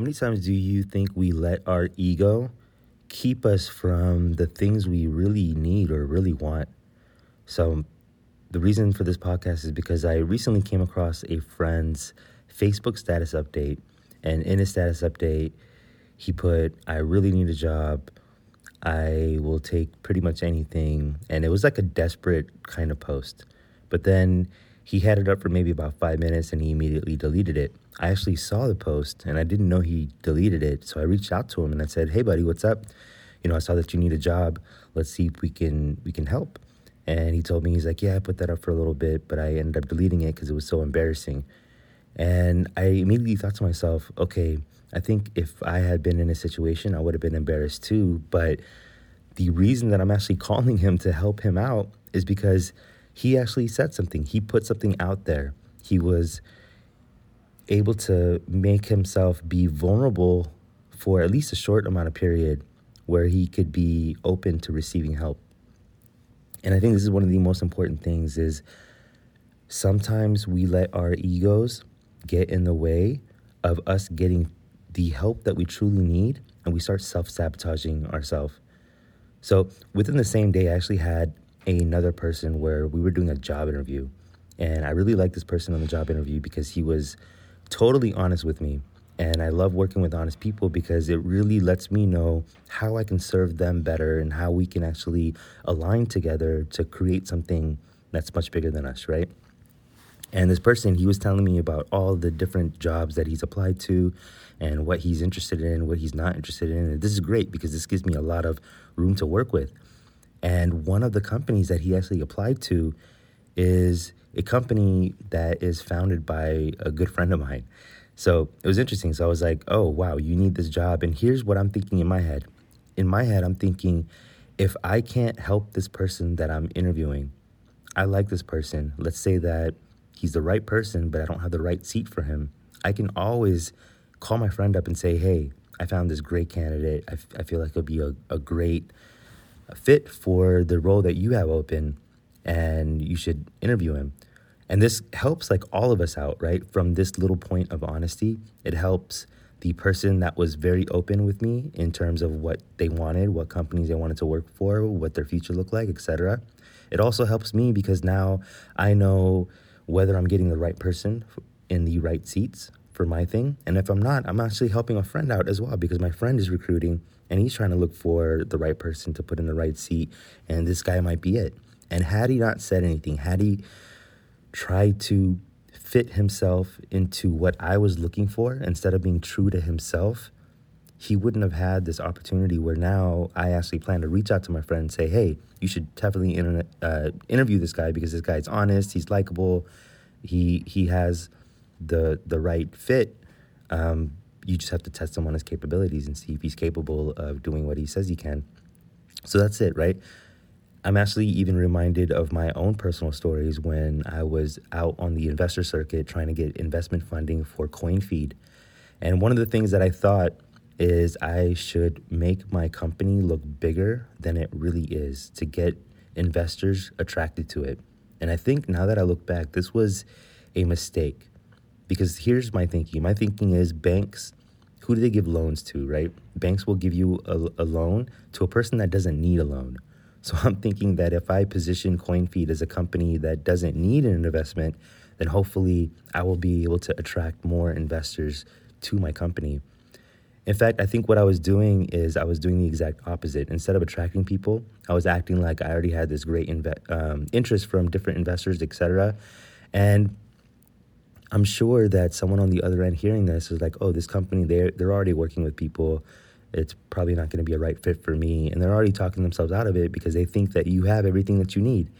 How many times do you think we let our ego keep us from the things we really need or really want? So, the reason for this podcast is because I recently came across a friend's Facebook status update. And in his status update, he put, I really need a job. I will take pretty much anything. And it was like a desperate kind of post. But then he had it up for maybe about five minutes and he immediately deleted it. I actually saw the post and I didn't know he deleted it. So I reached out to him and I said, "Hey buddy, what's up? You know, I saw that you need a job. Let's see if we can we can help." And he told me he's like, "Yeah, I put that up for a little bit, but I ended up deleting it because it was so embarrassing." And I immediately thought to myself, "Okay, I think if I had been in a situation, I would have been embarrassed too, but the reason that I'm actually calling him to help him out is because he actually said something. He put something out there. He was able to make himself be vulnerable for at least a short amount of period where he could be open to receiving help. And I think this is one of the most important things is sometimes we let our egos get in the way of us getting the help that we truly need and we start self-sabotaging ourselves. So within the same day I actually had another person where we were doing a job interview and I really liked this person on the job interview because he was totally honest with me. And I love working with honest people because it really lets me know how I can serve them better and how we can actually align together to create something that's much bigger than us, right? And this person, he was telling me about all the different jobs that he's applied to and what he's interested in, what he's not interested in. And this is great because this gives me a lot of room to work with. And one of the companies that he actually applied to is a company that is founded by a good friend of mine. So it was interesting. So I was like, oh, wow, you need this job. And here's what I'm thinking in my head. In my head, I'm thinking, if I can't help this person that I'm interviewing, I like this person. Let's say that he's the right person, but I don't have the right seat for him. I can always call my friend up and say, hey, I found this great candidate. I, f- I feel like it'll be a, a great fit for the role that you have open and you should interview him. And this helps like all of us out, right? From this little point of honesty, it helps the person that was very open with me in terms of what they wanted, what companies they wanted to work for, what their future looked like, etc. It also helps me because now I know whether I'm getting the right person in the right seats for my thing. And if I'm not, I'm actually helping a friend out as well because my friend is recruiting and he's trying to look for the right person to put in the right seat. And this guy might be it. And had he not said anything, had he tried to fit himself into what I was looking for instead of being true to himself, he wouldn't have had this opportunity where now I actually plan to reach out to my friend and say, hey, you should definitely uh, interview this guy because this guy's honest, he's likable, he he has the the right fit. Um, you just have to test him on his capabilities and see if he's capable of doing what he says he can. So that's it, right? I'm actually even reminded of my own personal stories when I was out on the investor circuit trying to get investment funding for CoinFeed. And one of the things that I thought is I should make my company look bigger than it really is to get investors attracted to it. And I think now that I look back, this was a mistake because here's my thinking. My thinking is banks, who do they give loans to, right? Banks will give you a, a loan to a person that doesn't need a loan. So I'm thinking that if I position CoinFeed as a company that doesn't need an investment, then hopefully I will be able to attract more investors to my company. In fact, I think what I was doing is I was doing the exact opposite. Instead of attracting people, I was acting like I already had this great inve- um, interest from different investors, etc. And I'm sure that someone on the other end hearing this is like, "Oh, this company they're they're already working with people it's probably not going to be a right fit for me. And they're already talking themselves out of it because they think that you have everything that you need.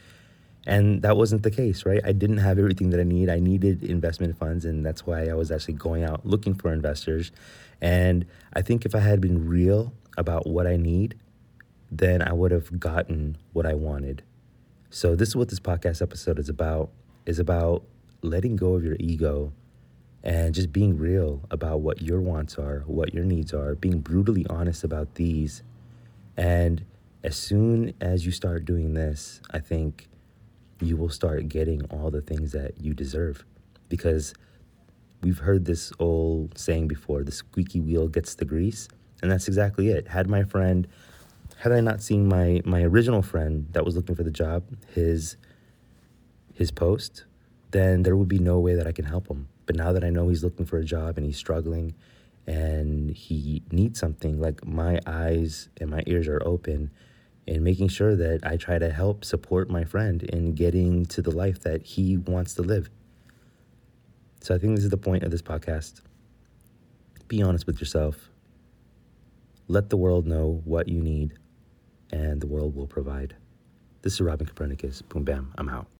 And that wasn't the case, right? I didn't have everything that I need. I needed investment funds, and that's why I was actually going out looking for investors. And I think if I had been real about what I need, then I would have gotten what I wanted. So this is what this podcast episode is about is about letting go of your ego and just being real about what your wants are, what your needs are, being brutally honest about these. And as soon as you start doing this, I think you will start getting all the things that you deserve. Because we've heard this old saying before the squeaky wheel gets the grease. And that's exactly it. Had my friend, had I not seen my, my original friend that was looking for the job, his, his post, then there would be no way that I can help him. But now that I know he's looking for a job and he's struggling and he needs something, like my eyes and my ears are open and making sure that I try to help support my friend in getting to the life that he wants to live. So I think this is the point of this podcast. Be honest with yourself. Let the world know what you need, and the world will provide. This is Robin Copernicus. Boom, bam, I'm out.